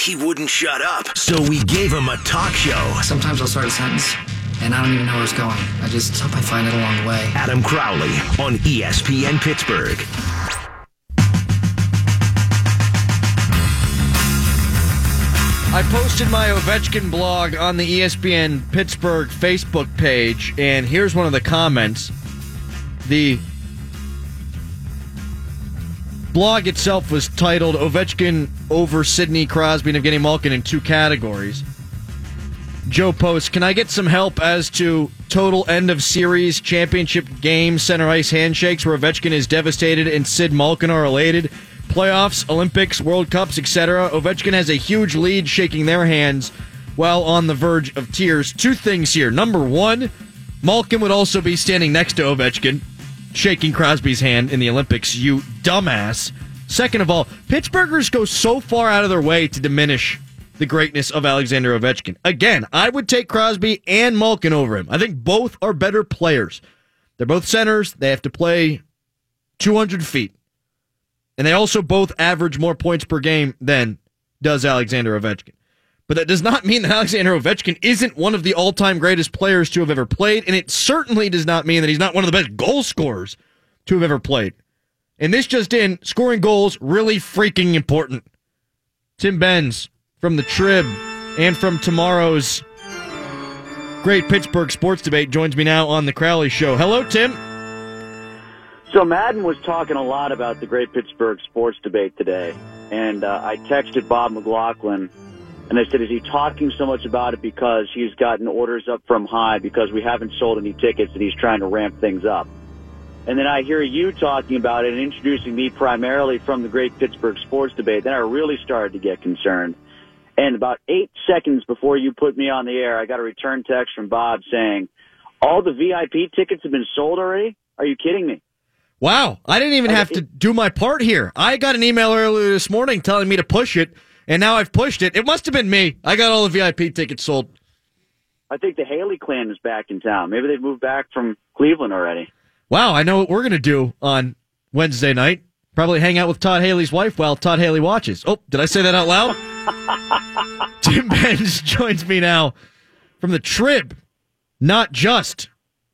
he wouldn't shut up. So we gave him a talk show. Sometimes I'll start a sentence and I don't even know where it's going. I just hope I find it along the way. Adam Crowley on ESPN Pittsburgh. I posted my Ovechkin blog on the ESPN Pittsburgh Facebook page, and here's one of the comments. The blog itself was titled Ovechkin over Sidney Crosby and Evgeny Malkin in two categories. Joe Post, can I get some help as to total end of series championship game center ice handshakes where Ovechkin is devastated and Sid Malkin are elated? Playoffs, Olympics, World Cups, etc. Ovechkin has a huge lead shaking their hands while on the verge of tears. Two things here. Number one, Malkin would also be standing next to Ovechkin, shaking Crosby's hand in the Olympics, you dumbass. Second of all, Pittsburghers go so far out of their way to diminish the greatness of Alexander Ovechkin. Again, I would take Crosby and Malkin over him. I think both are better players. They're both centers. They have to play 200 feet. And they also both average more points per game than does Alexander Ovechkin. But that does not mean that Alexander Ovechkin isn't one of the all time greatest players to have ever played. And it certainly does not mean that he's not one of the best goal scorers to have ever played. And this just in, scoring goals really freaking important. Tim Benz from the Trib and from tomorrow's great Pittsburgh sports debate joins me now on the Crowley Show. Hello, Tim. So Madden was talking a lot about the great Pittsburgh sports debate today, and uh, I texted Bob McLaughlin, and I said, "Is he talking so much about it because he's gotten orders up from high because we haven't sold any tickets and he's trying to ramp things up?" And then I hear you talking about it and introducing me primarily from the great Pittsburgh sports debate. Then I really started to get concerned. And about eight seconds before you put me on the air, I got a return text from Bob saying, "All the VIP tickets have been sold already." Are you kidding me? Wow, I didn't even have to do my part here. I got an email earlier this morning telling me to push it, and now I've pushed it. It must have been me. I got all the VIP tickets sold. I think the Haley clan is back in town. Maybe they've moved back from Cleveland already. Wow, I know what we're going to do on Wednesday night. Probably hang out with Todd Haley's wife while Todd Haley watches. Oh, did I say that out loud? Tim Benz joins me now from the Trib, not just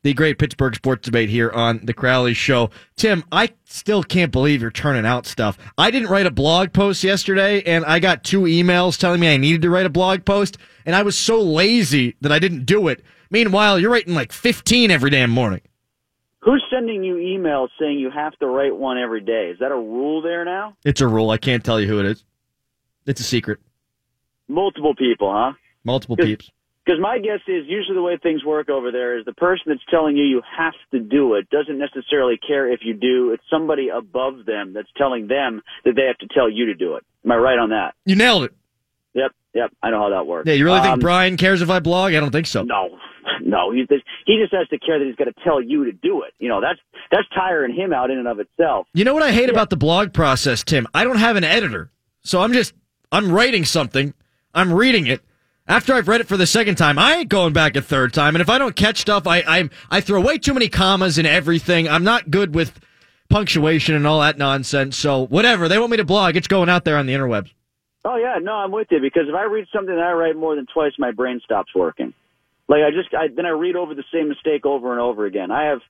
the great Pittsburgh sports debate here on the Crowley Show. Tim, I still can't believe you're turning out stuff. I didn't write a blog post yesterday, and I got two emails telling me I needed to write a blog post, and I was so lazy that I didn't do it. Meanwhile, you're writing like 15 every damn morning. Who's sending you emails saying you have to write one every day? Is that a rule there now? It's a rule. I can't tell you who it is. It's a secret. Multiple people, huh? Multiple peeps. Because my guess is usually the way things work over there is the person that's telling you you have to do it doesn't necessarily care if you do. It's somebody above them that's telling them that they have to tell you to do it. Am I right on that? You nailed it. Yep, yep. I know how that works. Yeah, you really think Um, Brian cares if I blog? I don't think so. No, no. He just, he just has to care that he's got to tell you to do it. You know, that's that's tiring him out in and of itself. You know what I hate about the blog process, Tim? I don't have an editor. So I'm just, I'm writing something, I'm reading it. After I've read it for the second time, I ain't going back a third time. And if I don't catch stuff, I, I, I throw way too many commas in everything. I'm not good with punctuation and all that nonsense. So whatever. They want me to blog. It's going out there on the interwebs. Oh yeah, no, I'm with you because if I read something that I write more than twice, my brain stops working. Like I just, I, then I read over the same mistake over and over again. I have,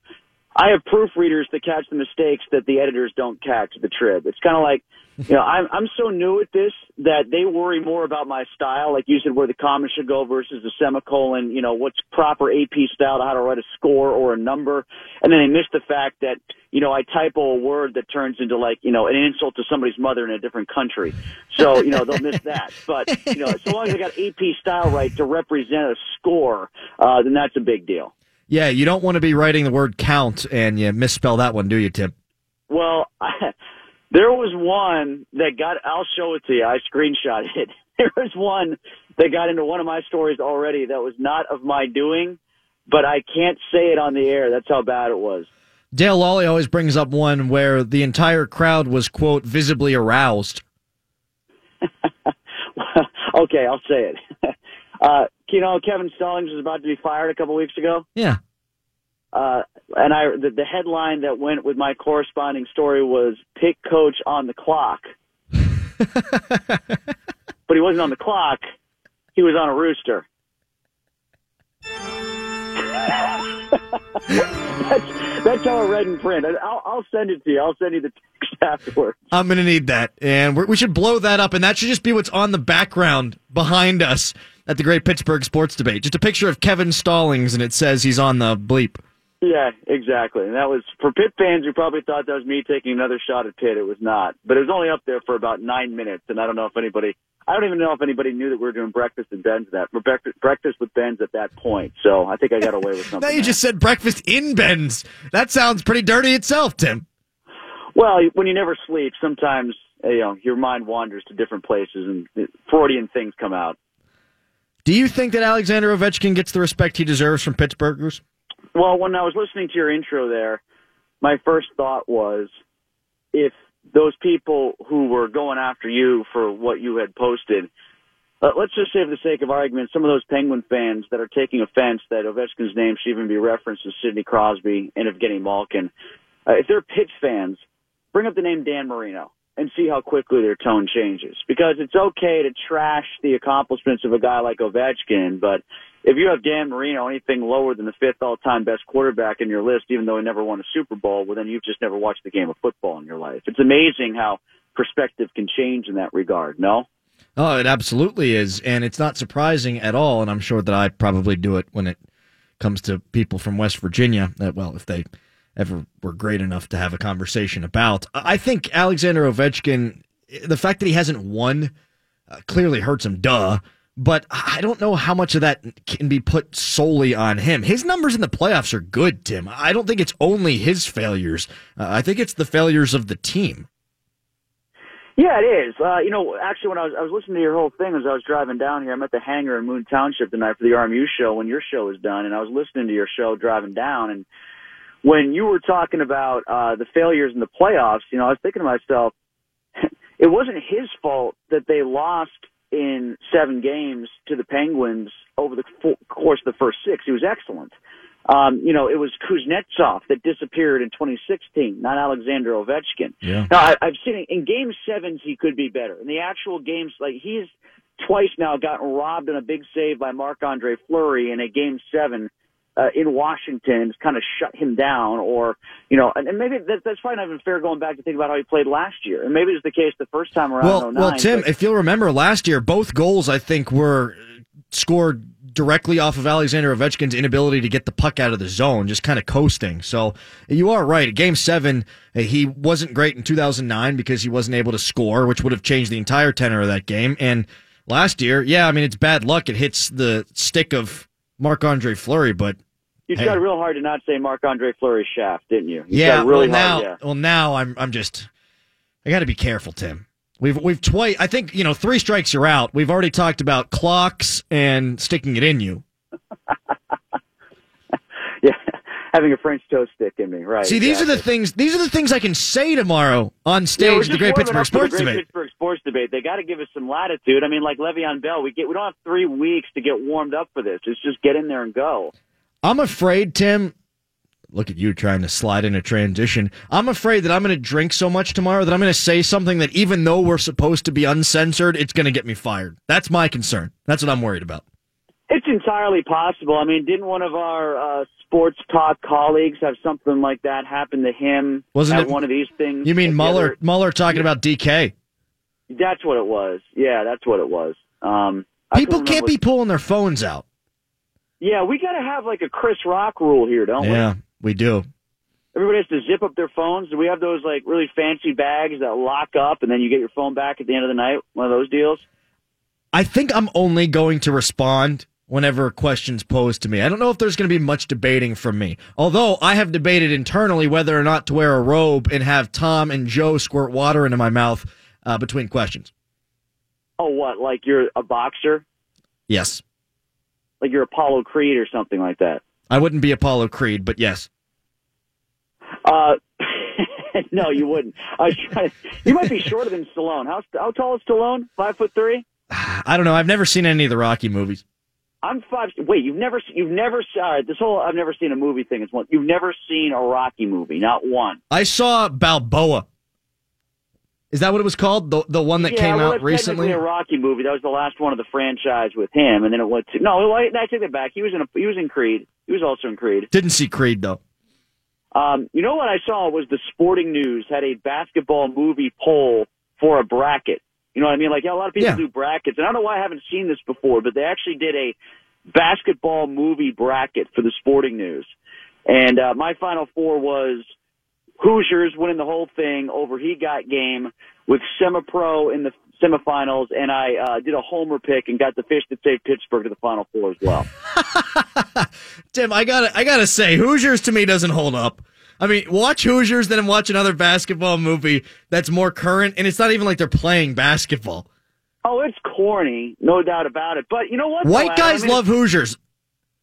I have proofreaders that catch the mistakes that the editors don't catch. The trib. It's kind of like, you know, I'm I'm so new at this that they worry more about my style, like you said, where the comma should go versus the semicolon. You know, what's proper AP style to how to write a score or a number, and then they miss the fact that you know I typo a word that turns into like you know an insult to somebody's mother in a different country. So you know they'll miss that. But you know, so long as I got AP style right to represent a score, uh, then that's a big deal. Yeah, you don't want to be writing the word count and you misspell that one, do you, Tim? Well, I, there was one that got, I'll show it to you. I screenshot it. There was one that got into one of my stories already that was not of my doing, but I can't say it on the air. That's how bad it was. Dale Lolley always brings up one where the entire crowd was, quote, visibly aroused. okay, I'll say it. Uh, you know, Kevin Stallings was about to be fired a couple weeks ago. Yeah. Uh, and I, the, the headline that went with my corresponding story was "Pick Coach on the Clock." but he wasn't on the clock. He was on a rooster. that's, that's how I read in print. I'll, I'll send it to you. I'll send you the text afterwards. I'm going to need that. And we're, we should blow that up. And that should just be what's on the background behind us at the Great Pittsburgh Sports Debate. Just a picture of Kevin Stallings, and it says he's on the bleep. Yeah, exactly. And that was for Pitt fans who probably thought that was me taking another shot at Pitt. It was not, but it was only up there for about nine minutes, and I don't know if anybody. I don't even know if anybody knew that we were doing breakfast and Benz that breakfast, breakfast with Benz at that point. So I think I got away with something. now you just said breakfast in Benz. That sounds pretty dirty itself, Tim. Well, when you never sleep, sometimes you know your mind wanders to different places and Freudian things come out. Do you think that Alexander Ovechkin gets the respect he deserves from Pittsburghers? Well, when I was listening to your intro there, my first thought was if those people who were going after you for what you had posted, uh, let's just say for the sake of argument, some of those Penguin fans that are taking offense that Ovechkin's name should even be referenced as Sidney Crosby and Evgeny Malkin, uh, if they're Pitts fans, bring up the name Dan Marino and see how quickly their tone changes. Because it's okay to trash the accomplishments of a guy like Ovechkin, but if you have Dan Marino anything lower than the fifth all-time best quarterback in your list, even though he never won a Super Bowl, well, then you've just never watched the game of football in your life. It's amazing how perspective can change in that regard. No. Oh, it absolutely is, and it's not surprising at all. And I'm sure that I probably do it when it comes to people from West Virginia. That well, if they ever were great enough to have a conversation about. I think Alexander Ovechkin, the fact that he hasn't won, uh, clearly hurts him. Duh but I don't know how much of that can be put solely on him. His numbers in the playoffs are good, Tim. I don't think it's only his failures. Uh, I think it's the failures of the team. Yeah, it is. Uh, you know, actually, when I was I was listening to your whole thing as I was driving down here, I'm at the hangar in Moon Township tonight for the RMU show when your show is done, and I was listening to your show driving down, and when you were talking about uh, the failures in the playoffs, you know, I was thinking to myself, it wasn't his fault that they lost in seven games to the Penguins over the course of the first six. He was excellent. Um, you know, it was Kuznetsov that disappeared in 2016, not Alexander Ovechkin. Yeah. Now, I, I've seen it in game sevens, he could be better. In the actual games, like he's twice now gotten robbed in a big save by Marc Andre Fleury in a game seven uh, in Washington kind of shut him down, or you know, and, and maybe that, that's probably not even fair going back to think about how he played last year, and maybe it's the case the first time around. Well, 09, well, Tim, but, if you'll remember last year, both goals I think were scored directly off of Alexander Ovechkin's inability to get the puck out of the zone, just kind of coasting. So you are right. Game seven, uh, he wasn't great in 2009 because he wasn't able to score, which would have changed the entire tenor of that game. And last year, yeah, I mean, it's bad luck. It hits the stick of Marc Andre Fleury, but you hey. tried real hard to not say Marc Andre Fleury shaft, didn't you? you yeah, really well hard, now, yeah. well now I'm I'm just I got to be careful, Tim. We've we've twice. I think you know three strikes you're out. We've already talked about clocks and sticking it in you. yeah, having a French toast stick in me, right? See, these exactly. are the things. These are the things I can say tomorrow on stage. Yeah, the Great Pittsburgh Sports Great Debate. Pittsburgh Sports Debate. They got to give us some latitude. I mean, like Le'Veon Bell, we get we don't have three weeks to get warmed up for this. It's just get in there and go. I'm afraid, Tim. Look at you trying to slide in a transition. I'm afraid that I'm going to drink so much tomorrow that I'm going to say something that, even though we're supposed to be uncensored, it's going to get me fired. That's my concern. That's what I'm worried about. It's entirely possible. I mean, didn't one of our uh, sports talk colleagues have something like that happen to him Wasn't it, one of these things? You mean Mueller? Mueller talking about DK? That's what it was. Yeah, that's what it was. Um, People can't be pulling their phones out. Yeah, we got to have like a Chris Rock rule here, don't we? Yeah, we do. Everybody has to zip up their phones. Do we have those like really fancy bags that lock up and then you get your phone back at the end of the night? One of those deals? I think I'm only going to respond whenever a questions posed to me. I don't know if there's going to be much debating from me. Although I have debated internally whether or not to wear a robe and have Tom and Joe squirt water into my mouth uh, between questions. Oh, what? Like you're a boxer? Yes like you're Apollo Creed or something like that. I wouldn't be Apollo Creed, but yes. Uh, no, you wouldn't. I was trying. To, you might be shorter than Stallone. How how tall is Stallone? Five foot three. I don't know. I've never seen any of the Rocky movies. I'm five. Wait, you've never you've never all right. This whole I've never seen a movie thing is one. You've never seen a Rocky movie, not one. I saw Balboa. Is that what it was called? The the one that yeah, came well, out recently? a Rocky movie. That was the last one of the franchise with him, and then it went to no. I, I take that back. He was in a, he was in Creed. He was also in Creed. Didn't see Creed though. Um, you know what I saw was the Sporting News had a basketball movie poll for a bracket. You know what I mean? Like yeah, a lot of people Yeah. do brackets, and I don't know why I haven't seen this before, but they actually did a basketball movie bracket for the Sporting News, and uh, my final four was Hoosiers winning the whole thing over He Got Game with Semi-Pro in the semifinals, and I uh, did a homer pick and got the fish that saved Pittsburgh to the Final Four as well. Tim, I gotta I gotta say, Hoosiers to me doesn't hold up. I mean, watch Hoosiers, then watch another basketball movie that's more current, and it's not even like they're playing basketball. oh, it's corny, no doubt about it. But you know what? White guys I mean, love Hoosiers.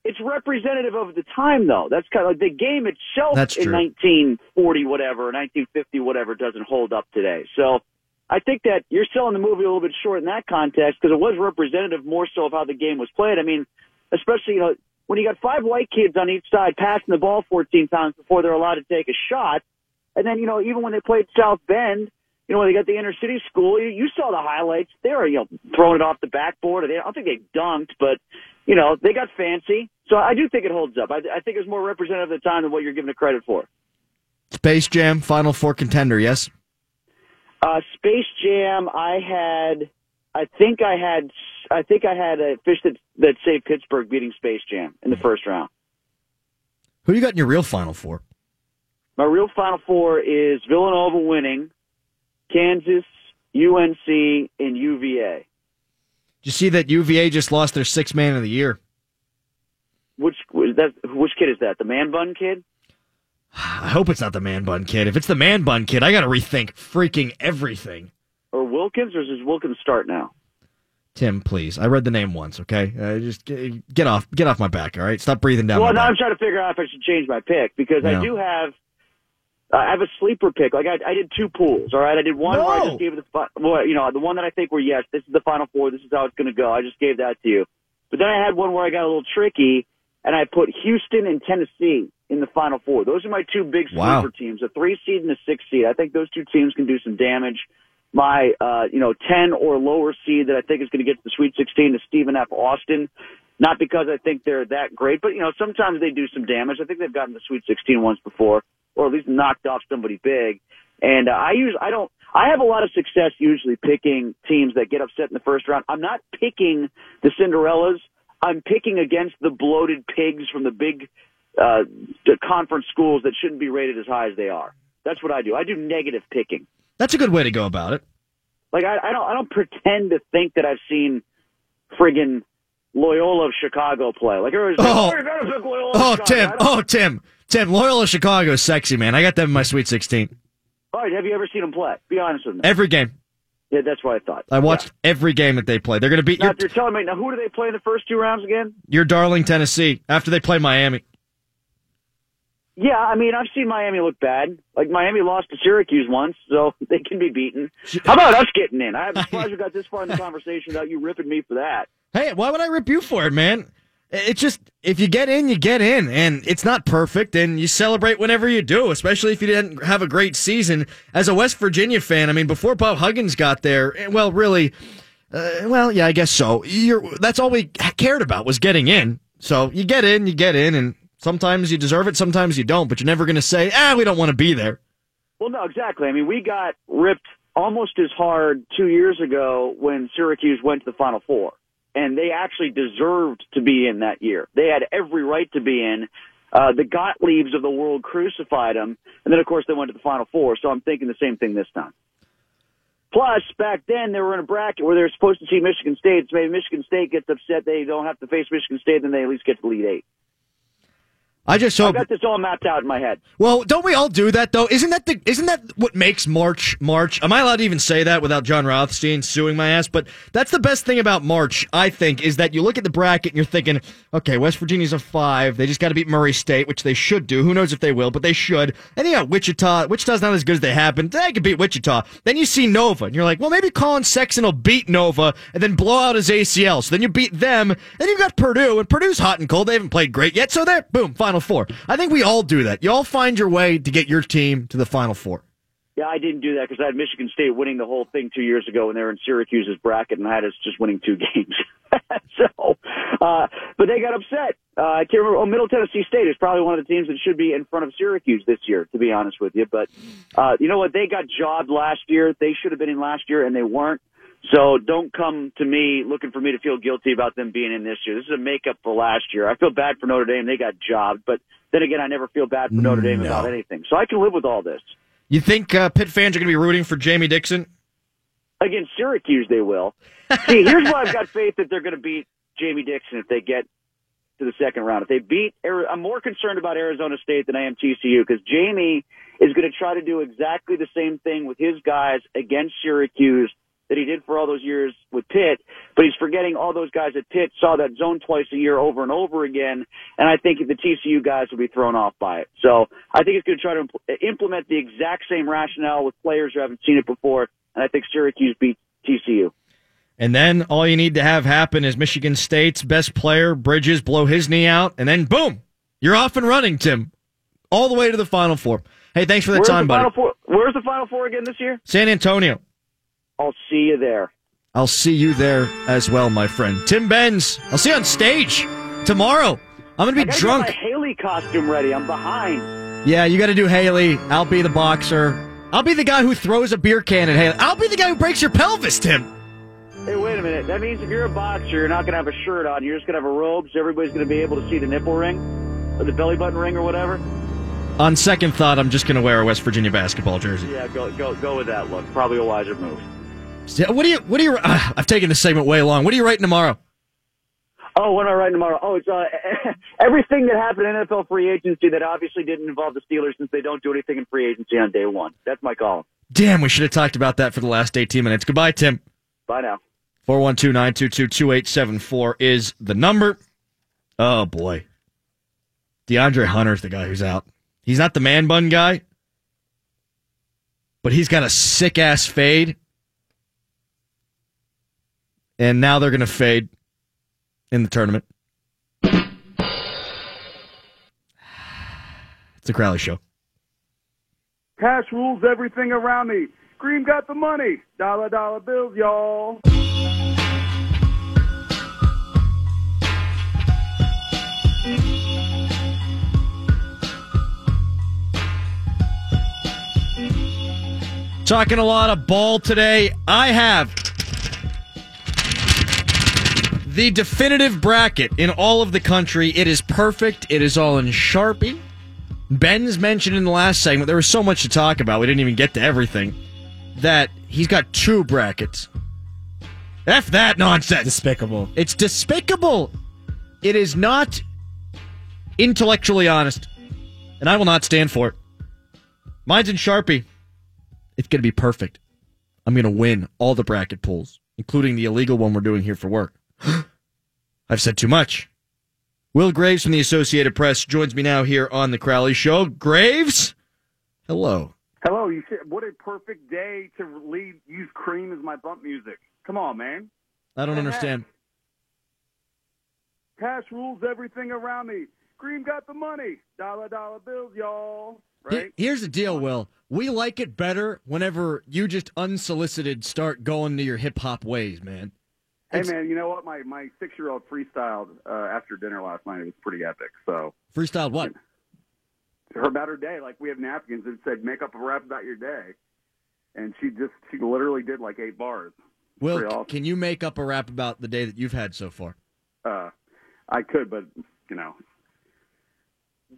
It's representative of the time, though. That's kind of like the game itself That's in true. 1940, whatever, 1950, whatever, doesn't hold up today. So I think that you're selling the movie a little bit short in that context because it was representative more so of how the game was played. I mean, especially, you know, when you got five white kids on each side passing the ball 14 times before they're allowed to take a shot. And then, you know, even when they played South Bend, you know, when they got the inner city school, you, you saw the highlights. They were, you know, throwing it off the backboard. They, I don't think they dunked, but, you know, they got fancy. So I do think it holds up. I, I think it's more representative of the time than what you're giving it credit for. Space Jam, Final Four contender, yes? Uh, Space Jam, I had, I think I had, I think I had a fish that, that saved Pittsburgh beating Space Jam in the first round. Who you got in your real Final Four? My real Final Four is Villanova winning, Kansas, UNC, and UVA. Did you see that UVA just lost their sixth man of the year? Which that? Which kid is that? The man bun kid? I hope it's not the man bun kid. If it's the man bun kid, I got to rethink freaking everything. Or Wilkins? Or is Wilkins start now? Tim, please. I read the name once. Okay, uh, just get, get off, get off my back. All right, stop breathing down well, now I'm trying to figure out if I should change my pick because Yeah. I do have. I have a sleeper pick. Like I, I did two pools. All right, I did one where I just gave it the well, you know, the one that I think were yes, this is the final four. This is how it's going to go. I just gave that to you. But then I had one where I got a little tricky, and I put Houston and Tennessee in the final four. Those are my two big sleeper Wow. teams, a three seed and a six seed. I think those two teams can do some damage. My, uh, you know, 10 or lower seed that I think is going to get to the Sweet 16 is Stephen F. Austin. Not because I think they're that great, but you know, sometimes they do some damage. I think they've gotten the Sweet 16 once before, or at least knocked off somebody big. And uh, I use, I don't, I have a lot of success usually picking teams that get upset in the first round. I'm not picking the Cinderellas. I'm picking against the bloated pigs from the big uh, the conference schools that shouldn't be rated as high as they are. That's what I do. I do negative picking. That's a good way to go about it. Like I, I don't, I don't pretend to think that I've seen friggin' Loyola of Chicago play. Like everybody's like, Oh. oh, you gotta pick Loyola Oh, Tim. Oh, Tim. Tim. Loyola Chicago's sexy, man. I got them in my Sweet 16. All right, have you ever seen them play? Be honest with me. Every game. Yeah, that's what I thought. I watched every game that they play. They're going to beat Now, your, you're telling me now, who do they play in the first two rounds again? your darling Tennessee after they play Miami. Yeah, I mean, I've seen Miami look bad. Like Miami lost to Syracuse once, so they can be beaten. How about us getting in? I'm surprised we got this far in the conversation without you ripping me for that. Hey, why would I rip you for it, man? It's just if you get in, you get in, and it's not perfect, and you celebrate whenever you do, especially if you didn't have a great season. As a West Virginia fan, I mean, before Bob Huggins got there, eh, well, really, uh, well, yeah, I guess so. You're, that's all we cared about was getting in. So you get in, you get in, and sometimes you deserve it, sometimes you don't, but you're never going to say, ah, we don't want to be there. Well, no, exactly. I mean, we got ripped almost as hard two years ago when Syracuse went to the Final Four, and they actually deserved to be in that year. They had every right to be in. Uh, the Gottliebs of the world crucified them, and then of course they went to the Final Four. So I'm thinking the same thing this time. Plus, back then they were in a bracket where they were supposed to see Michigan State. So maybe Michigan State gets upset they don't have to face Michigan State, then they at least get to Elite Eight. I just I got this all mapped out in my head. Well, don't we all do that though? Isn't that the isn't that what makes March March? Am I allowed to even say that without John Rothstein suing my ass? But that's the best thing about March, I think, is that you look at the bracket and you're thinking, okay, West Virginia's a five. They just got to beat Murray State, which they should do. Who knows if they will, but they should. And you got Wichita. Wichita's not as good as they have been. They could beat Wichita. Then you see Nova, and you're like, well, maybe Collin Sexton will beat Nova and then blow out his ACL. So then you beat them. Then you've got Purdue, and Purdue's hot and cold. They haven't played great yet. So there, boom, Final Four. I think we all do that. You all find your way to get your team to the Final Four. Yeah, I didn't do that because I had Michigan State winning the whole thing two years ago when they were in Syracuse's bracket, and I had us just winning two games. so, uh, but they got upset. Uh, I can't remember. Oh, Middle Tennessee State is probably one of the teams that should be in front of Syracuse this year, to be honest with you. But uh, you know what? They got jobbed last year. They should have been in last year, and they weren't. So don't come to me looking for me to feel guilty about them being in this year. This is a makeup for last year. I feel bad for Notre Dame. They got jobbed, but then again, I never feel bad for Notre Dame No. about anything. So I can live with all this. You think uh, Pitt fans are going to be rooting for Jamie Dixon? Against Syracuse, they will. See, here's why I've got faith that they're going to beat Jamie Dixon if they get to the second round. If they beat, I'm more concerned about Arizona State than I am TCU because Jamie is going to try to do exactly the same thing with his guys against Syracuse that he did for all those years with Pitt, but he's forgetting all those guys at Pitt saw that zone twice a year over and over again, and I think the TCU guys will be thrown off by it. So I think it's going to try to impl- implement the exact same rationale with players who haven't seen it before, and I think Syracuse beat TCU. And then all you need to have happen is Michigan State's best player, Bridges, blow his knee out, and then boom, you're off and running, Tim, all the way to the Final Four. Hey, thanks for the Where's time, the buddy. Final Four? Where's the Final Four again this year? San Antonio. I'll see you there. I'll see you there as well, my friend. Tim Benz. I'll see you on stage tomorrow. I'm going to be drunk. get my Haley costume ready. I'm behind. Yeah, you got to do Haley. I'll be the boxer. I'll be the guy who throws a beer can at Haley. I'll be the guy who breaks your pelvis, Tim. Hey, wait a minute. That means if you're a boxer, you're not going to have a shirt on. You're just going to have a robe, so everybody's going to be able to see the nipple ring or the belly button ring or whatever. On second thought, I'm just going to wear a West Virginia basketball jersey. Yeah, go go go with that look. Probably a wiser move. What do you? What do you? Uh, I've taken this segment way long. What are you writing tomorrow? Oh, what am I writing tomorrow? Oh, it's uh, everything that happened in NFL free agency that obviously didn't involve the Steelers since they don't do anything in free agency on day one. That's my call. Damn, we should have talked about that for the last 18 minutes. Goodbye, Tim. Bye now. 412-922-2874 is the number. Oh boy. DeAndre Hunter's the guy who's out. He's not the man bun guy, but he's got a sick ass fade. And now they're going to fade in the tournament. It's a Crowley Show. Cash rules everything around me. Cream got the money. Dollar dollar bills, y'all. Talking a lot of ball today. I have the definitive bracket in all of the country. It is perfect. It is all in Sharpie. Benz mentioned in the last segment, there was so much to talk about. We didn't even get to everything. That he's got two brackets. F that nonsense. Despicable. It's despicable. It is not intellectually honest. And I will not stand for it. Mine's in Sharpie. It's going to be perfect. I'm going to win all the bracket pools, including the illegal one we're doing here for work. I've said too much. Will Graves from the Associated Press joins me now here on the Crowley Show. Graves, hello. Hello, you said what a perfect day to lead use cream as my bump music. Come on, man. I don't understand. Cash rules everything around me. Cream got the money. Dollar dollar bills, y'all. Right? Here's the deal, Will. We like it better whenever you just unsolicited start going to your hip hop ways, man. Hey It's- man, you know what? My my six year old freestyled uh, after dinner last night. It was pretty epic. So Freestyle what? her about her day, like we have napkins that said "make up a rap about your day," and she just she literally did like eight bars. Will, awesome. can you make up a rap about the day that you've had so far? Uh, I could, but you know,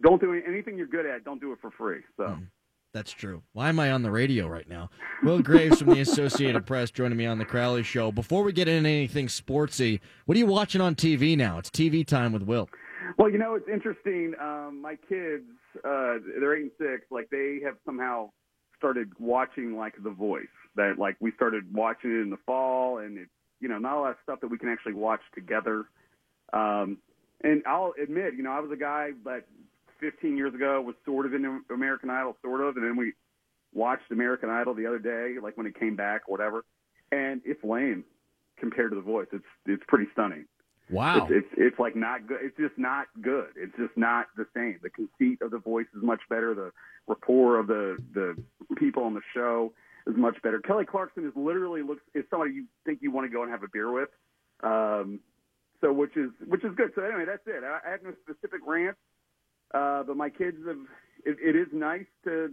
don't do anything you're good at. Don't do it for free. So. That's true. Why am I on the radio right now? Will Graves from the Associated Press joining me on the Crowley Show. Before we get into anything sportsy, what are you watching on TV now? It's TV time with Will. Well, you know, it's interesting. Um, my kids, uh, they're eight and six. Like they have somehow started watching like The Voice. That like we started watching it in the fall, and it's you know not a lot of stuff that we can actually watch together. Um, and I'll admit, you know, I was a guy that 15 years ago was sort of into American Idol, sort of, and then we watched American Idol the other day, like when it came back or whatever, and it's lame compared to The Voice. It's it's pretty stunning. Wow. It's, it's it's like not good. It's just not good. It's just not the same. The conceit of the voice is much better. The rapport of the the people on the show is much better. Kelly Clarkson is literally looks is somebody you think you want to go and have a beer with. Um, so which is which is good. So anyway, that's it. I, I have no specific rant, uh, but my kids have. It, it is nice to.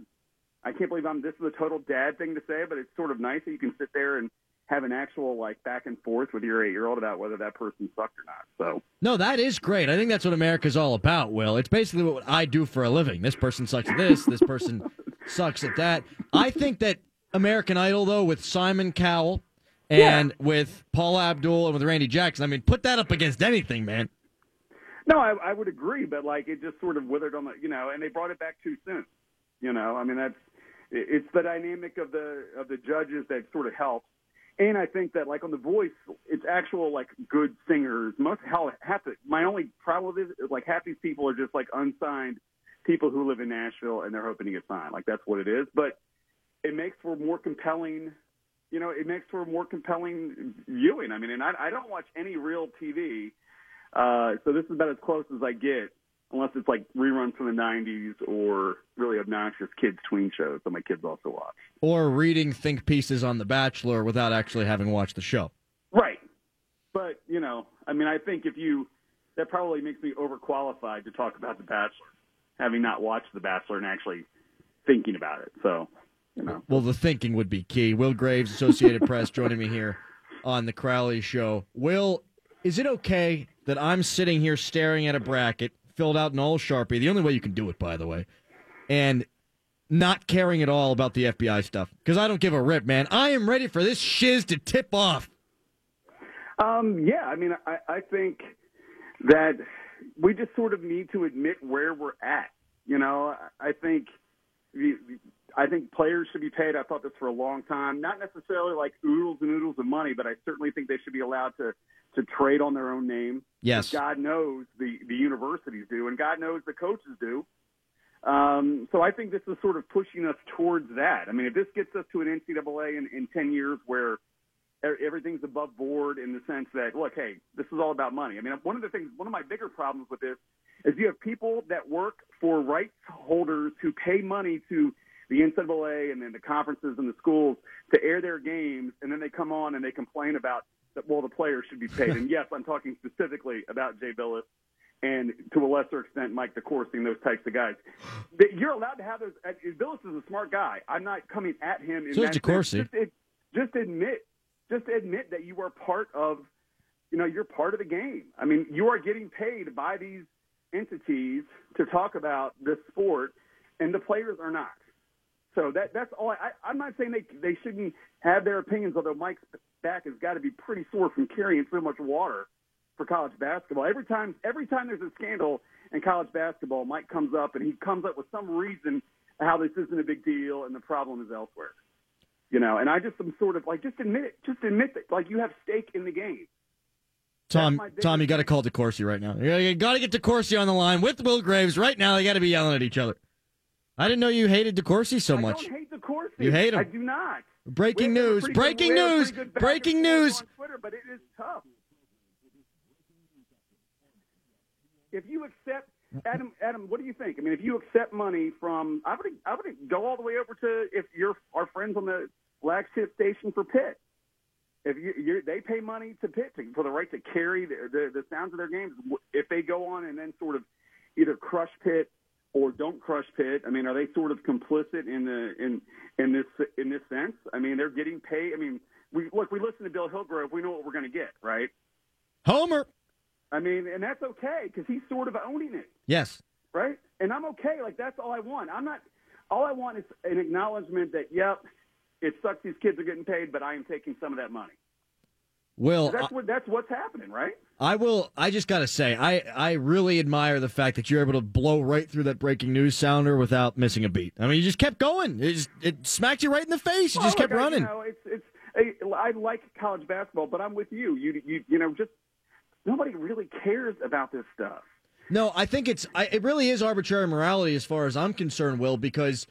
I can't believe I'm. This is a total dad thing to say, but it's sort of nice that you can sit there and have an actual like back and forth with your eight year old about whether that person sucked or not. So No, that is great. I think that's what America's all about, Will. It's basically what I do for a living. This person sucks at this, this person sucks at that. I think that American Idol, though, with Simon Cowell and with Paula Abdul and with Randy Jackson, I mean, put that up against anything, man. No, I, I would agree, but like it just sort of withered on the you know, and they brought it back too soon. You know, I mean that's it's the dynamic of the of the judges that sort of helps. And I think that like on The Voice, it's actual like good singers. Most hell half the, my only problem with it is like half these people are just like unsigned people who live in Nashville and they're hoping to get signed. Like that's what it is. But it makes for more compelling you know, it makes for more compelling viewing. I mean, and I, I don't watch any real TV, uh, so this is about as close as I get, unless it's like reruns from the '90s or really obnoxious kids tween shows that my kids also watch. Or reading think pieces on The Bachelor without actually having watched the show. Right, but you know, I mean, I think if you that probably makes me overqualified to talk about The Bachelor, having not watched The Bachelor and actually thinking about it. So, you know. Well, the thinking would be key. Will Graves, Associated Press, joining me here on the Crowley Show. Will, is it okay that I'm sitting here staring at a bracket filled out in all Sharpie, the only way you can do it, by the way, and not caring at all about the FBI stuff? Because I don't give a rip, man. I am ready for this shiz to tip off. Um, yeah, I mean, I, I think that we just sort of need to admit where we're at. You know, I think I think players should be paid. I thought this for a long time. Not necessarily like oodles and oodles of money, but I certainly think they should be allowed to to trade on their own name. Yes. God knows the the universities do, and God knows the coaches do. Um, so I think this is sort of pushing us towards that. I mean, if this gets us to an NCAA in, in 10 years where everything's above board in the sense that, look, hey, this is all about money. I mean, one of the things, one of my bigger problems with this is you have people that work for rights holders who pay money to the NCAA and then the conferences and the schools to air their games, and then they come on and they complain about that. Well, the players should be paid, and yes, I'm talking specifically about Jay Bilas and to a lesser extent Mike DeCourcy and those types of guys. That You're allowed to have those. uh, Bilas is a smart guy. I'm not coming at him. In So is that. DeCourcy. Just, just admit, just admit that you are part of. You know, you're part of the game. I mean, you are getting paid by these entities to talk about this sport, and the players are not. So that that's all. I, I'm not saying they they shouldn't have their opinions, although Mike's back has got to be pretty sore from carrying so much water for college basketball. Every time every time there's a scandal in college basketball, Mike comes up and he comes up with some reason how this isn't a big deal and the problem is elsewhere. You know, and I just am sort of like just admit it, just admit that like you have stake in the game. Tom, Tom, you got to call DeCourcy right now. You got to get DeCourcy on the line with Will Graves right now. They got to be yelling at each other. I didn't know you hated DeCourcy so I much. don't hate the course. You hate him. I do not. Breaking news! good- Breaking we have a news! pretty good back Breaking news! On Twitter, but it is tough. If you accept Adam, Adam, what do you think? I mean, if you accept money from, I would, I would go all the way over to if you're our friends on the flagship station for Pitt. If you, you're, they pay money to Pitt to, for the right to carry the, the the sounds of their games, if they go on and then sort of either crush Pitt or don't crush Pitt, I mean, are they sort of complicit in the in in this in this sense? I mean, they're getting paid. I mean, we look, we listen to Bill Hillgrove, we know what we're going to get, right? Homer. I mean, and that's okay because he's sort of owning it, Yes. right? And I'm okay. Like that's all I want. I'm not. All I want is an acknowledgement that, yep, it sucks these kids are getting paid, but I am taking some of that money. Well, That's what that's what's happening, right? I will. I just got to say, I I really admire the fact that you're able to blow right through that breaking news sounder without missing a beat. I mean, you just kept going. It just it smacked you right in the face. You just Well, kept look, I- running. You know, it's it's. I, I like college basketball, but I'm with you. You you you know, just nobody really cares about this stuff. No, I think it's I, it really is arbitrary morality as far as I'm concerned, Will, because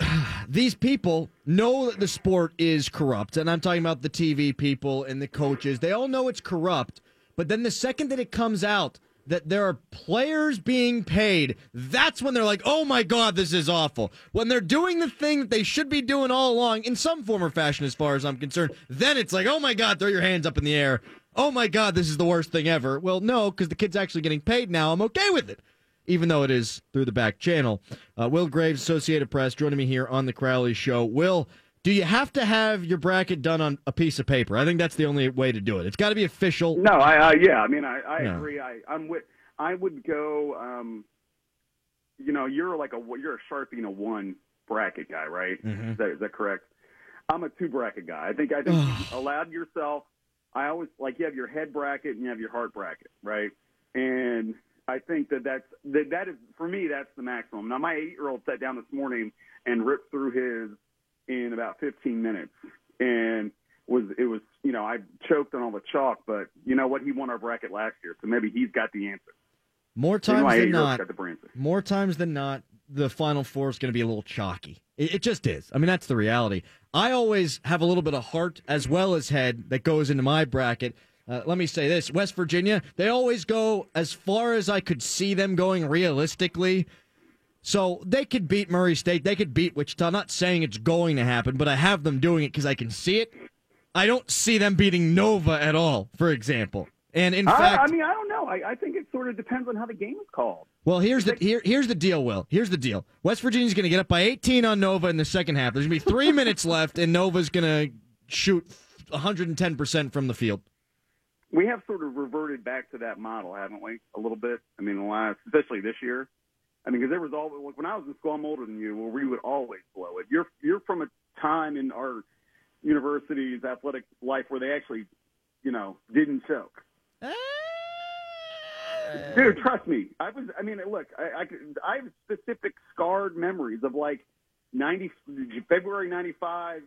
these people know that the sport is corrupt, and I'm talking about the TV people and the coaches. They all know it's corrupt, But then the second that it comes out that there are players being paid, that's when they're like, oh my God, this is awful. When they're doing the thing that they should be doing all along in some form or fashion, as far as I'm concerned, then it's like, oh my God, throw your hands up in the air. Oh my God, this is the worst thing ever. Well, no, because the kid's actually getting paid now. I'm okay with it even though it is through the back channel. Uh, Will Graves, Associated Press, joining me here on the Crowley Show. Will, do you have to have your bracket done on a piece of paper? I think that's the only way to do it. It's got to be official. No, I, I yeah, I mean, I, I No. agree. I, I'm with. I would go. Um, you know, you're like a you're a sharpie and a one bracket guy, right? Mhm. Is, that, is that correct? I'm a two bracket guy. I think I think you allowed yourself. I always like you have your head bracket and you have your heart bracket, right? And I think that that's that that is for me that's the maximum. Now my eight year old sat down this morning and ripped through his in about 15 minutes, and was it was you know I choked on all the chalk, but you know what he won our bracket last year, so maybe he's got the answer. More times than not, the more times than not, the Final Four is going to be a little chalky. It, it just is. I mean, that's the reality. I always have a little bit of heart as well as head that goes into my bracket. Uh, let me say this West Virginia, they always go as far as I could see them going realistically. So they could beat Murray State. They could beat Wichita. I'm not saying it's going to happen, but I have them doing it because I can see it. I don't see them beating Nova at all, for example. And in I, fact, I mean, I don't know. I, I think it sort of depends on how the game is called. well, here's the here, here's the deal. Will here's the deal. West Virginia's going to get up by 18 on Nova in the second half. There's going to be three minutes left, and Nova's going to shoot 110 percent from the field. We have sort of reverted back to that model, haven't we? A little bit. I mean, the last, especially this year. I mean, because there was all when I was in school, I'm older than you, where we would always blow it. You're you're from a time in our university's athletic life where they actually, you know, didn't choke. Uh, Dude, trust me. I was. I mean, look, I, I, could- I have specific scarred memories of like ninety February '95.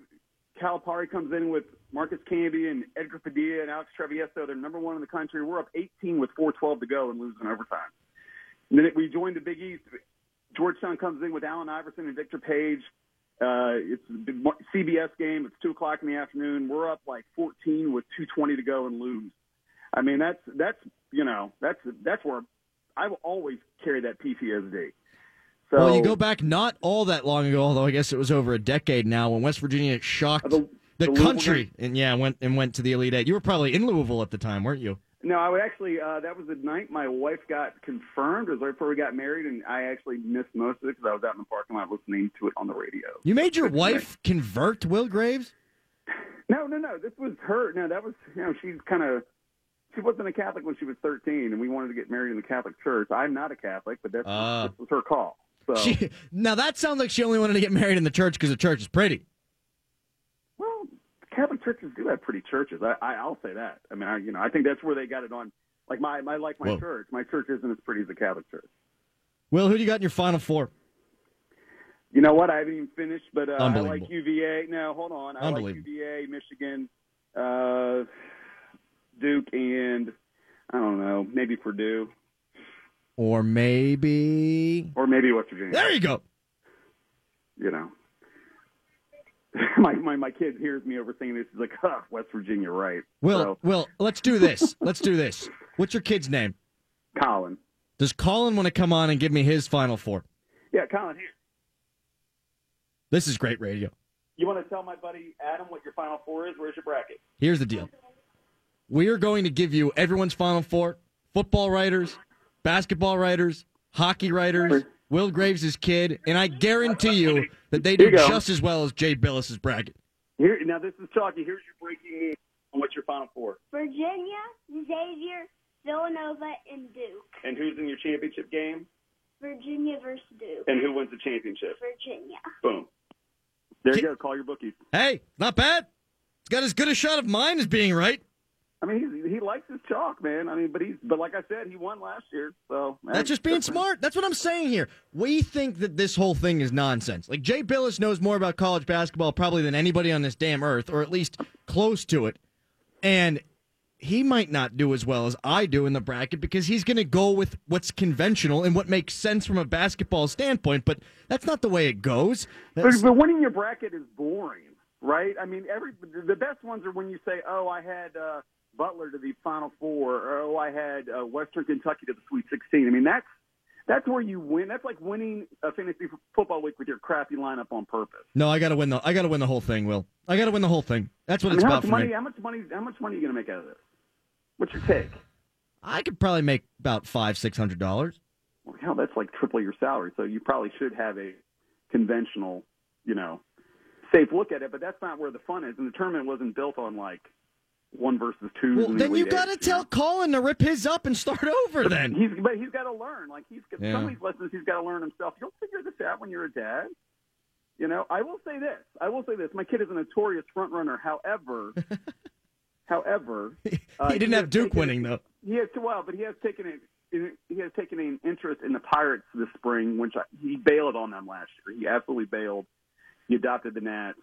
Calipari comes in with Marcus Camby and Edgar Padilla and Alex Travieso. They're number one in the country. We're up 18 with 4:12 to go and lose in overtime. And then we joined the Big East. Georgetown comes in with Allen Iverson and Victor Page. Uh, it's a CBS game. It's two o'clock in the afternoon. We're up like 14 with 2:20 to go and lose. I mean, that's that's you know that's that's where I will always carry that PTSD. So well, you go back not all that long ago, although I guess it was over a decade now when West Virginia shocked Uh, the, the- the country and yeah went and went to the Elite Eight. You were probably in Louisville at the time, weren't you? No, I would actually. Uh, that was the night my wife got confirmed. It was right before we got married, and I actually missed most of it because I was out in the parking lot listening to it on the radio. You made your wife convert Will Graves. No, no, no. This was her. No, that was you know she's kind of. She wasn't a Catholic when she was 13, and we wanted to get married in the Catholic Church. I'm not a Catholic, but that's Ah. this was her call. So, She, now that sounds like she only wanted to get married in the church because the church is pretty. well, Catholic churches do have pretty churches. I, I I'll say that. I mean, I you know I think that's where they got it on. Like my my like my Whoa. church. My church isn't as pretty as the Catholic church. Will, who do you got in your final four? You know what? I haven't even finished, but uh, I like UVA. No, hold on. I like UVA, Michigan, uh, Duke, and I don't know, maybe Purdue Or maybe. or maybe West Virginia. There you go. You know, my my my kid hears me over saying this. He's like, huh, West Virginia, right? Will, So, Will, let's do this. let's do this. What's your kid's name? Colin. Does Colin want to come on and give me his final four? Yeah, Colin. Here, This is great radio. you want to tell my buddy Adam what your final four is? Where's your bracket? Here's the deal. We are going to give you everyone's final four football writers, basketball writers, hockey writers, Will Graves' kid, and I guarantee you that they do Here you go. just as well as Jay Bilas's bracket. Here, now this is talking. Here's your breaking news on what's your final four, Virginia, Xavier, Villanova, and Duke. and who's in your championship game, Virginia versus Duke. and who wins the championship. Virginia. Boom. There you go. Call your bookies. Hey, not bad. It's got as good a shot of mine as being right. I mean, he's, he likes his chalk, man. I mean, but he's but like I said, he won last year, so That's just being smart. That's what I'm saying here. We think that this whole thing is nonsense. Like Jay Bilas knows more about college basketball probably than anybody on this damn earth, or at least close to it. And he might not do as well as I do in the bracket because he's going to go with what's conventional and what makes sense from a basketball standpoint. But that's not the way it goes. But, but winning your bracket is boring, right? I mean, every the best ones are when you say, "Oh, I had uh, Butler to the Final Four, or oh, I had uh, Western Kentucky to the Sweet 16. I mean, that's that's where you win. That's like winning a fantasy football week with your crappy lineup on purpose. No, I got to win the. I got to win the whole thing. Will I got to win the whole thing? That's what I mean, it's how about much for money? me. How much money? How much money are you going to make out of this? What's your take? I could probably make about five, six hundred dollars. Well, hell, that's like triple your salary. So you probably should have a conventional, you know, safe look at it. But that's not where the fun is. And the tournament wasn't built on like one versus two. Well, then you got to tell Colin to rip his up and start over. Then He's but he's got to learn. Like he's got Yeah. some of these lessons he's got to learn himself. You'll figure this out when you're a dad. You know, I will say this. I will say this. My kid is a notorious front runner. However, however, uh, he didn't has have Duke taken- winning though. He has well, but he has taken a he has taken an interest in the Pirates this spring, which I, he bailed on them last year. He absolutely bailed. He adopted the Nats,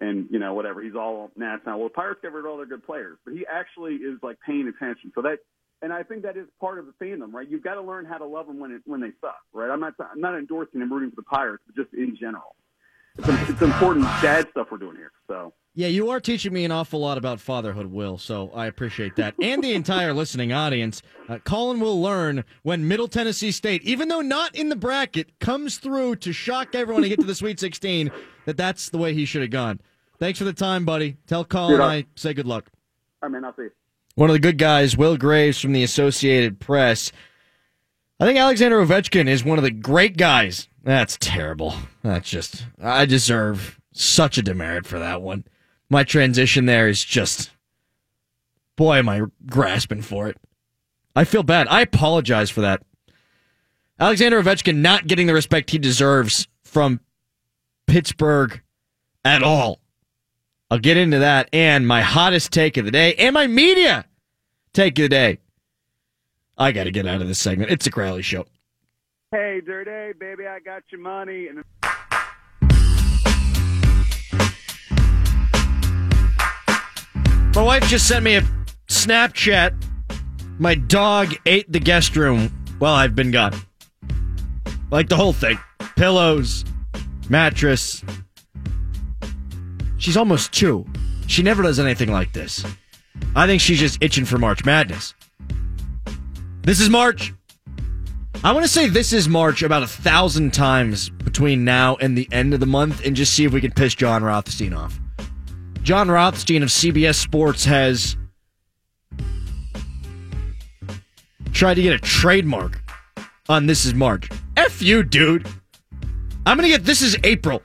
and you know whatever. He's all Nats now. Well, the Pirates got rid of all their good players, but he actually is like paying attention. So that, and I think that is part of the fandom, right? You've got to learn how to love them when it, when they suck, right? I'm not I'm not endorsing and rooting for the Pirates, but just in general, it's, it's important dad stuff we're doing here. So. Yeah, you are teaching me an awful lot about fatherhood, Will. So I appreciate that, and the entire listening audience. Uh, Colin will learn when Middle Tennessee State, even though not in the bracket, comes through to shock everyone to get to the Sweet 16. That that's the way he should have gone. Thanks for the time, buddy. Tell Colin I say good luck. I mean, I'll see. One of the good guys, Will Graves from the Associated Press. I think Alexander Ovechkin is one of the great guys. That's terrible. That's just, I deserve such a demerit for that one. My transition there is just, boy, am I grasping for it. I feel bad. I apologize for that. Alexander Ovechkin not getting the respect he deserves from Pittsburgh at all. I'll get into that and my hottest take of the day and my media take of the day. I got to get out of this segment. It's a Crowley show. Hey, Dirty, baby, I got your money. And My wife just sent me a Snapchat. My dog ate the guest room while I've been gone. Like the whole thing pillows, mattress. She's almost two. She never does anything like this. I think she's just itching for March Madness. This is March. I want to say this is March about a thousand times between now and the end of the month and just see if we can piss Jon Rothstein off. Jon Rothstein of CBS Sports has tried to get a trademark on This Is March. F you, dude. I'm going to get This Is April.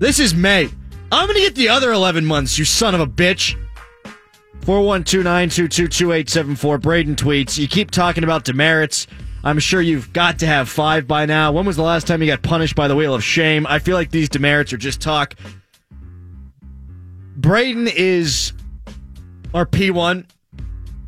This is May. I'm going to get the other 11 months, you son of a bitch. 412-922-2874. Braden tweets. You keep talking about demerits. I'm sure you've got to have five by now. When was the last time you got punished by the wheel of shame? I feel like these demerits are just talk. Braden is our P1.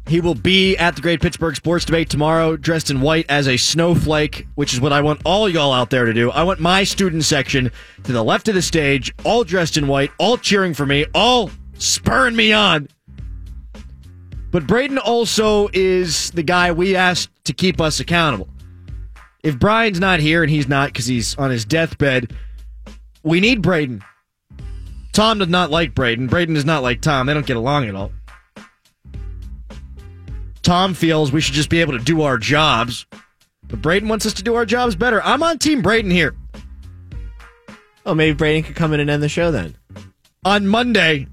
He will be at the Great Pittsburgh Sports Debate tomorrow, dressed in white as a snowflake, which is what I want all y'all out there to do. I want my student section to the left of the stage, all dressed in white, all cheering for me, all spurring me on. But Braden also is the guy we asked to keep us accountable. If Brian's not here, and he's not because he's on his deathbed, we need Braden. Tom does not like Braden. Braden does not like Tom. They don't get along at all. Tom feels we should just be able to do our jobs, but Braden wants us to do our jobs better. I'm on Team Braden here. Oh, maybe Braden could come in and end the show then. On Monday,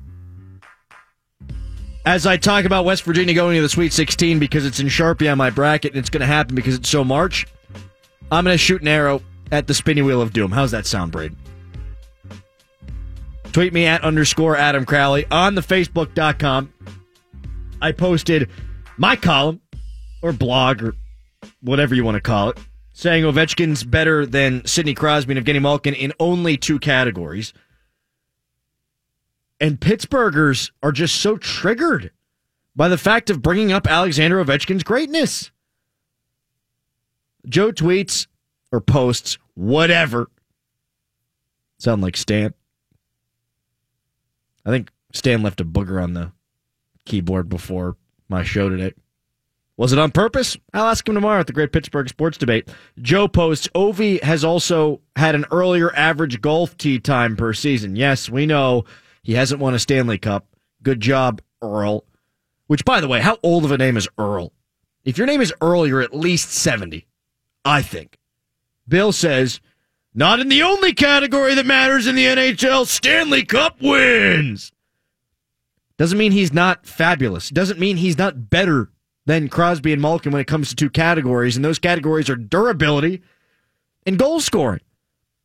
as I talk about West Virginia going to the Sweet 16 because it's in Sharpie on my bracket and it's going to happen because it's so March, I'm going to shoot an arrow at the spinny wheel of doom. How's that sound, Braden? Tweet me at underscore Adam Crowley on the Facebook.com. I posted my column or blog or whatever you want to call it, saying Ovechkin's better than Sidney Crosby and Evgeny Malkin in only two categories. And Pittsburghers are just so triggered by the fact of bringing up Alexander Ovechkin's greatness. Joe tweets or posts, whatever. Sound like Stan. I think Stan left a booger on the keyboard before my show today. Was it on purpose? I'll ask him tomorrow at the Great Pittsburgh Sports Debate. Joe posts, Ovi has also had an earlier average golf tee time per season. Yes, we know he hasn't won a Stanley Cup. Good job, Earl. which, by the way, how old of a name is Earl? If your name is Earl, you're at least 70, I think. Bill says, not in the only category that matters in the NHL, Stanley Cup wins. Doesn't mean he's not fabulous. Doesn't mean he's not better than Crosby and Malkin when it comes to two categories, and those categories are durability and goal scoring.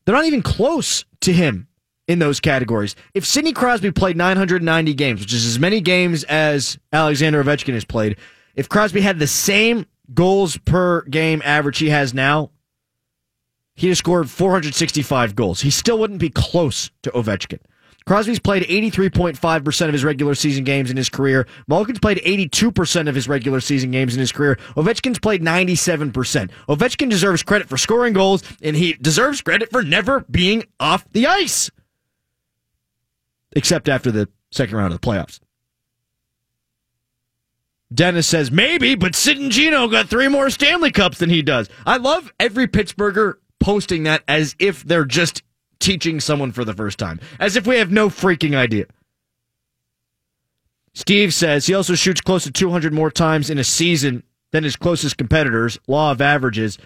They're not even close to him in those categories. If Sidney Crosby played 990 games, which is as many games as Alexander Ovechkin has played, if Crosby had the same goals per game average he has now, he'd have scored 465 goals. He still wouldn't be close to Ovechkin. Crosby's played 83.5% of his regular season games in his career. Malkin's played 82% of his regular season games in his career. Ovechkin's played 97%. Ovechkin deserves credit for scoring goals, and he deserves credit for never being off the ice. Except after the second round of the playoffs. Dennis says, maybe, but Sid and Geno got three more Stanley Cups than he does. I love every Pittsburgher posting that as if they're just teaching someone for the first time, as if we have no freaking idea. Steve says he also shoots close to 200 more times in a season than his closest competitors. Law of averages.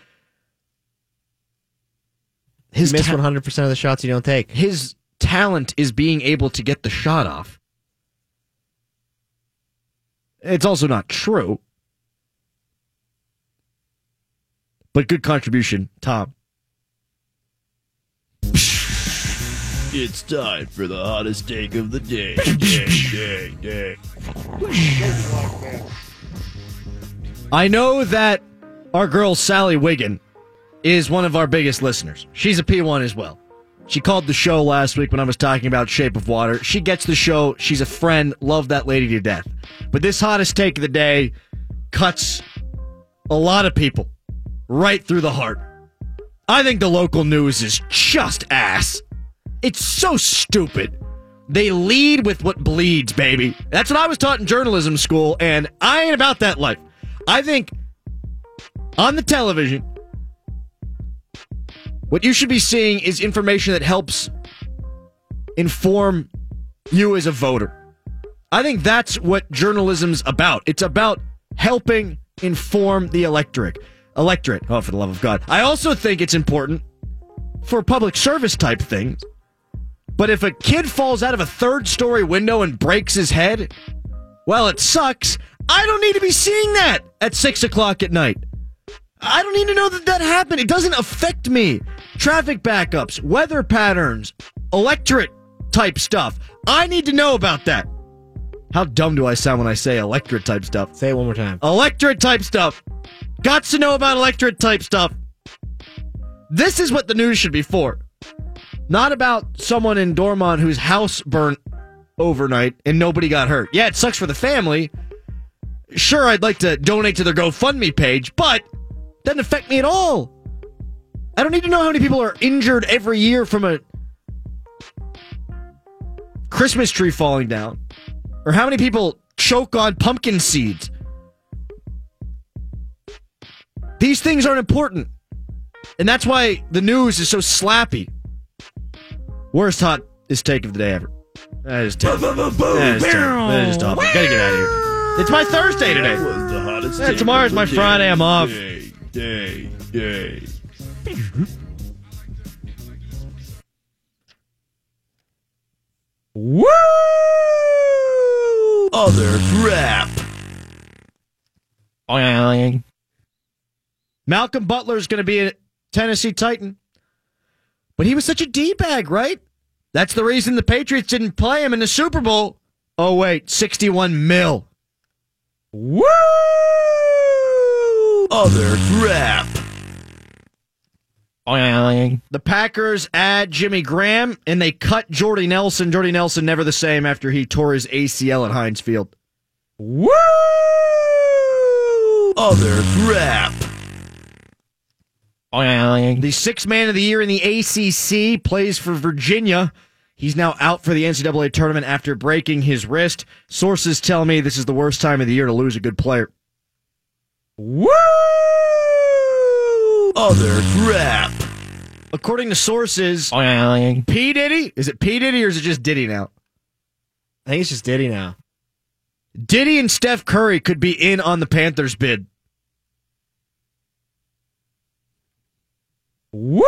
His you miss ta- 100% of the shots you don't take. his talent is being able to get the shot off. It's also not true. But good contribution, Tom. It's time for the hottest take of the day. day, day, day. I know that our girl Sally Wiggin is one of our biggest listeners. She's a P1 as well. She called the show last week when I was talking about Shape of Water. She gets the show. She's a friend. Love that lady to death. But this hottest take of the day cuts a lot of people right through the heart. I think the local news is just ass. It's so stupid. They lead with what bleeds, baby. That's what I was taught in journalism school, and I ain't about that life. I think on the television, what you should be seeing is information that helps inform you as a voter. I think that's what journalism's about. It's about helping inform the electorate. Electorate. Oh, for the love of God. I also think it's important for public service type things. But if a kid falls out of a third story window and breaks his head, well, it sucks. I don't need to be seeing that at six o'clock at night. I don't need to know that that happened. It doesn't affect me. Traffic backups, weather patterns, electorate type stuff. I need to know about that. How dumb do I sound when I say electorate type stuff? Say it one more time. Electorate type stuff. Got to know about electorate type stuff. This is what the news should be for. Not about someone in Dormont whose house burnt overnight and nobody got hurt. Yeah, it sucks for the family. Sure, I'd like to donate to their GoFundMe page, but doesn't affect me at all. I don't need to know how many people are injured every year from a Christmas tree falling down or how many people choke on pumpkin seeds. These things aren't important. And that's why the news is so slappy. Worst hot is take of the day ever. That is terrible. That is terrible. That is awful. Gotta get out of here. It's my Thursday today. Was the hottest Yeah, tomorrow's my the Friday. I'm off. Day, day, day. Woo! Other crap. Malcolm Butler's going to be a Tennessee Titan. But he was such a D bag, right? That's the reason the Patriots didn't play him in the Super Bowl. Oh, wait, 61 mil. Woo! Other crap. The Packers add Jimmy Graham and they cut Jordy Nelson. Jordy Nelson never the same after he tore his ACL at Heinz Field. Woo! Other crap. The sixth man of the year in the ACC plays for Virginia. He's now out for the NCAA tournament after breaking his wrist. Sources tell me this is the worst time of the year to lose a good player. Woo! Other crap. According to sources, P. Diddy? Is it P. Diddy or is it just Diddy now? I think it's just Diddy now. Diddy and Steph Curry could be in on the Panthers bid. Woo!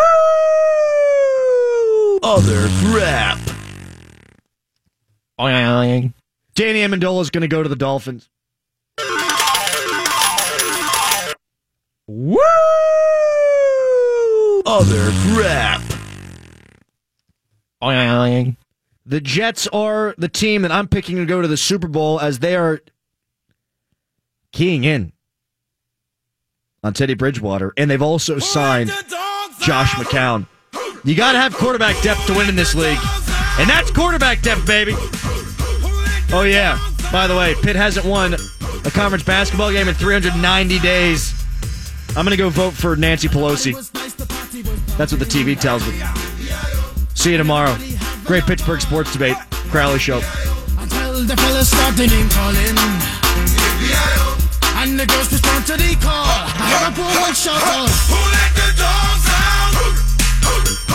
Other crap. Danny Amendola is going to go to the Dolphins. Woo! Other crap. The Jets are the team that I'm picking to go to the Super Bowl as they are keying in on Teddy Bridgewater, and they've also signed Josh McCown. You got to have quarterback depth to win in this league, and that's quarterback depth, baby. Oh yeah. By the way, Pitt hasn't won a conference basketball game in 390 days. I'm gonna go vote for Nancy Pelosi. That's what the TV tells me. See you tomorrow. Great Pittsburgh sports debate. Crowley Show. Until the fellas start the name calling. And the girls respond to the call. I hear a poor one.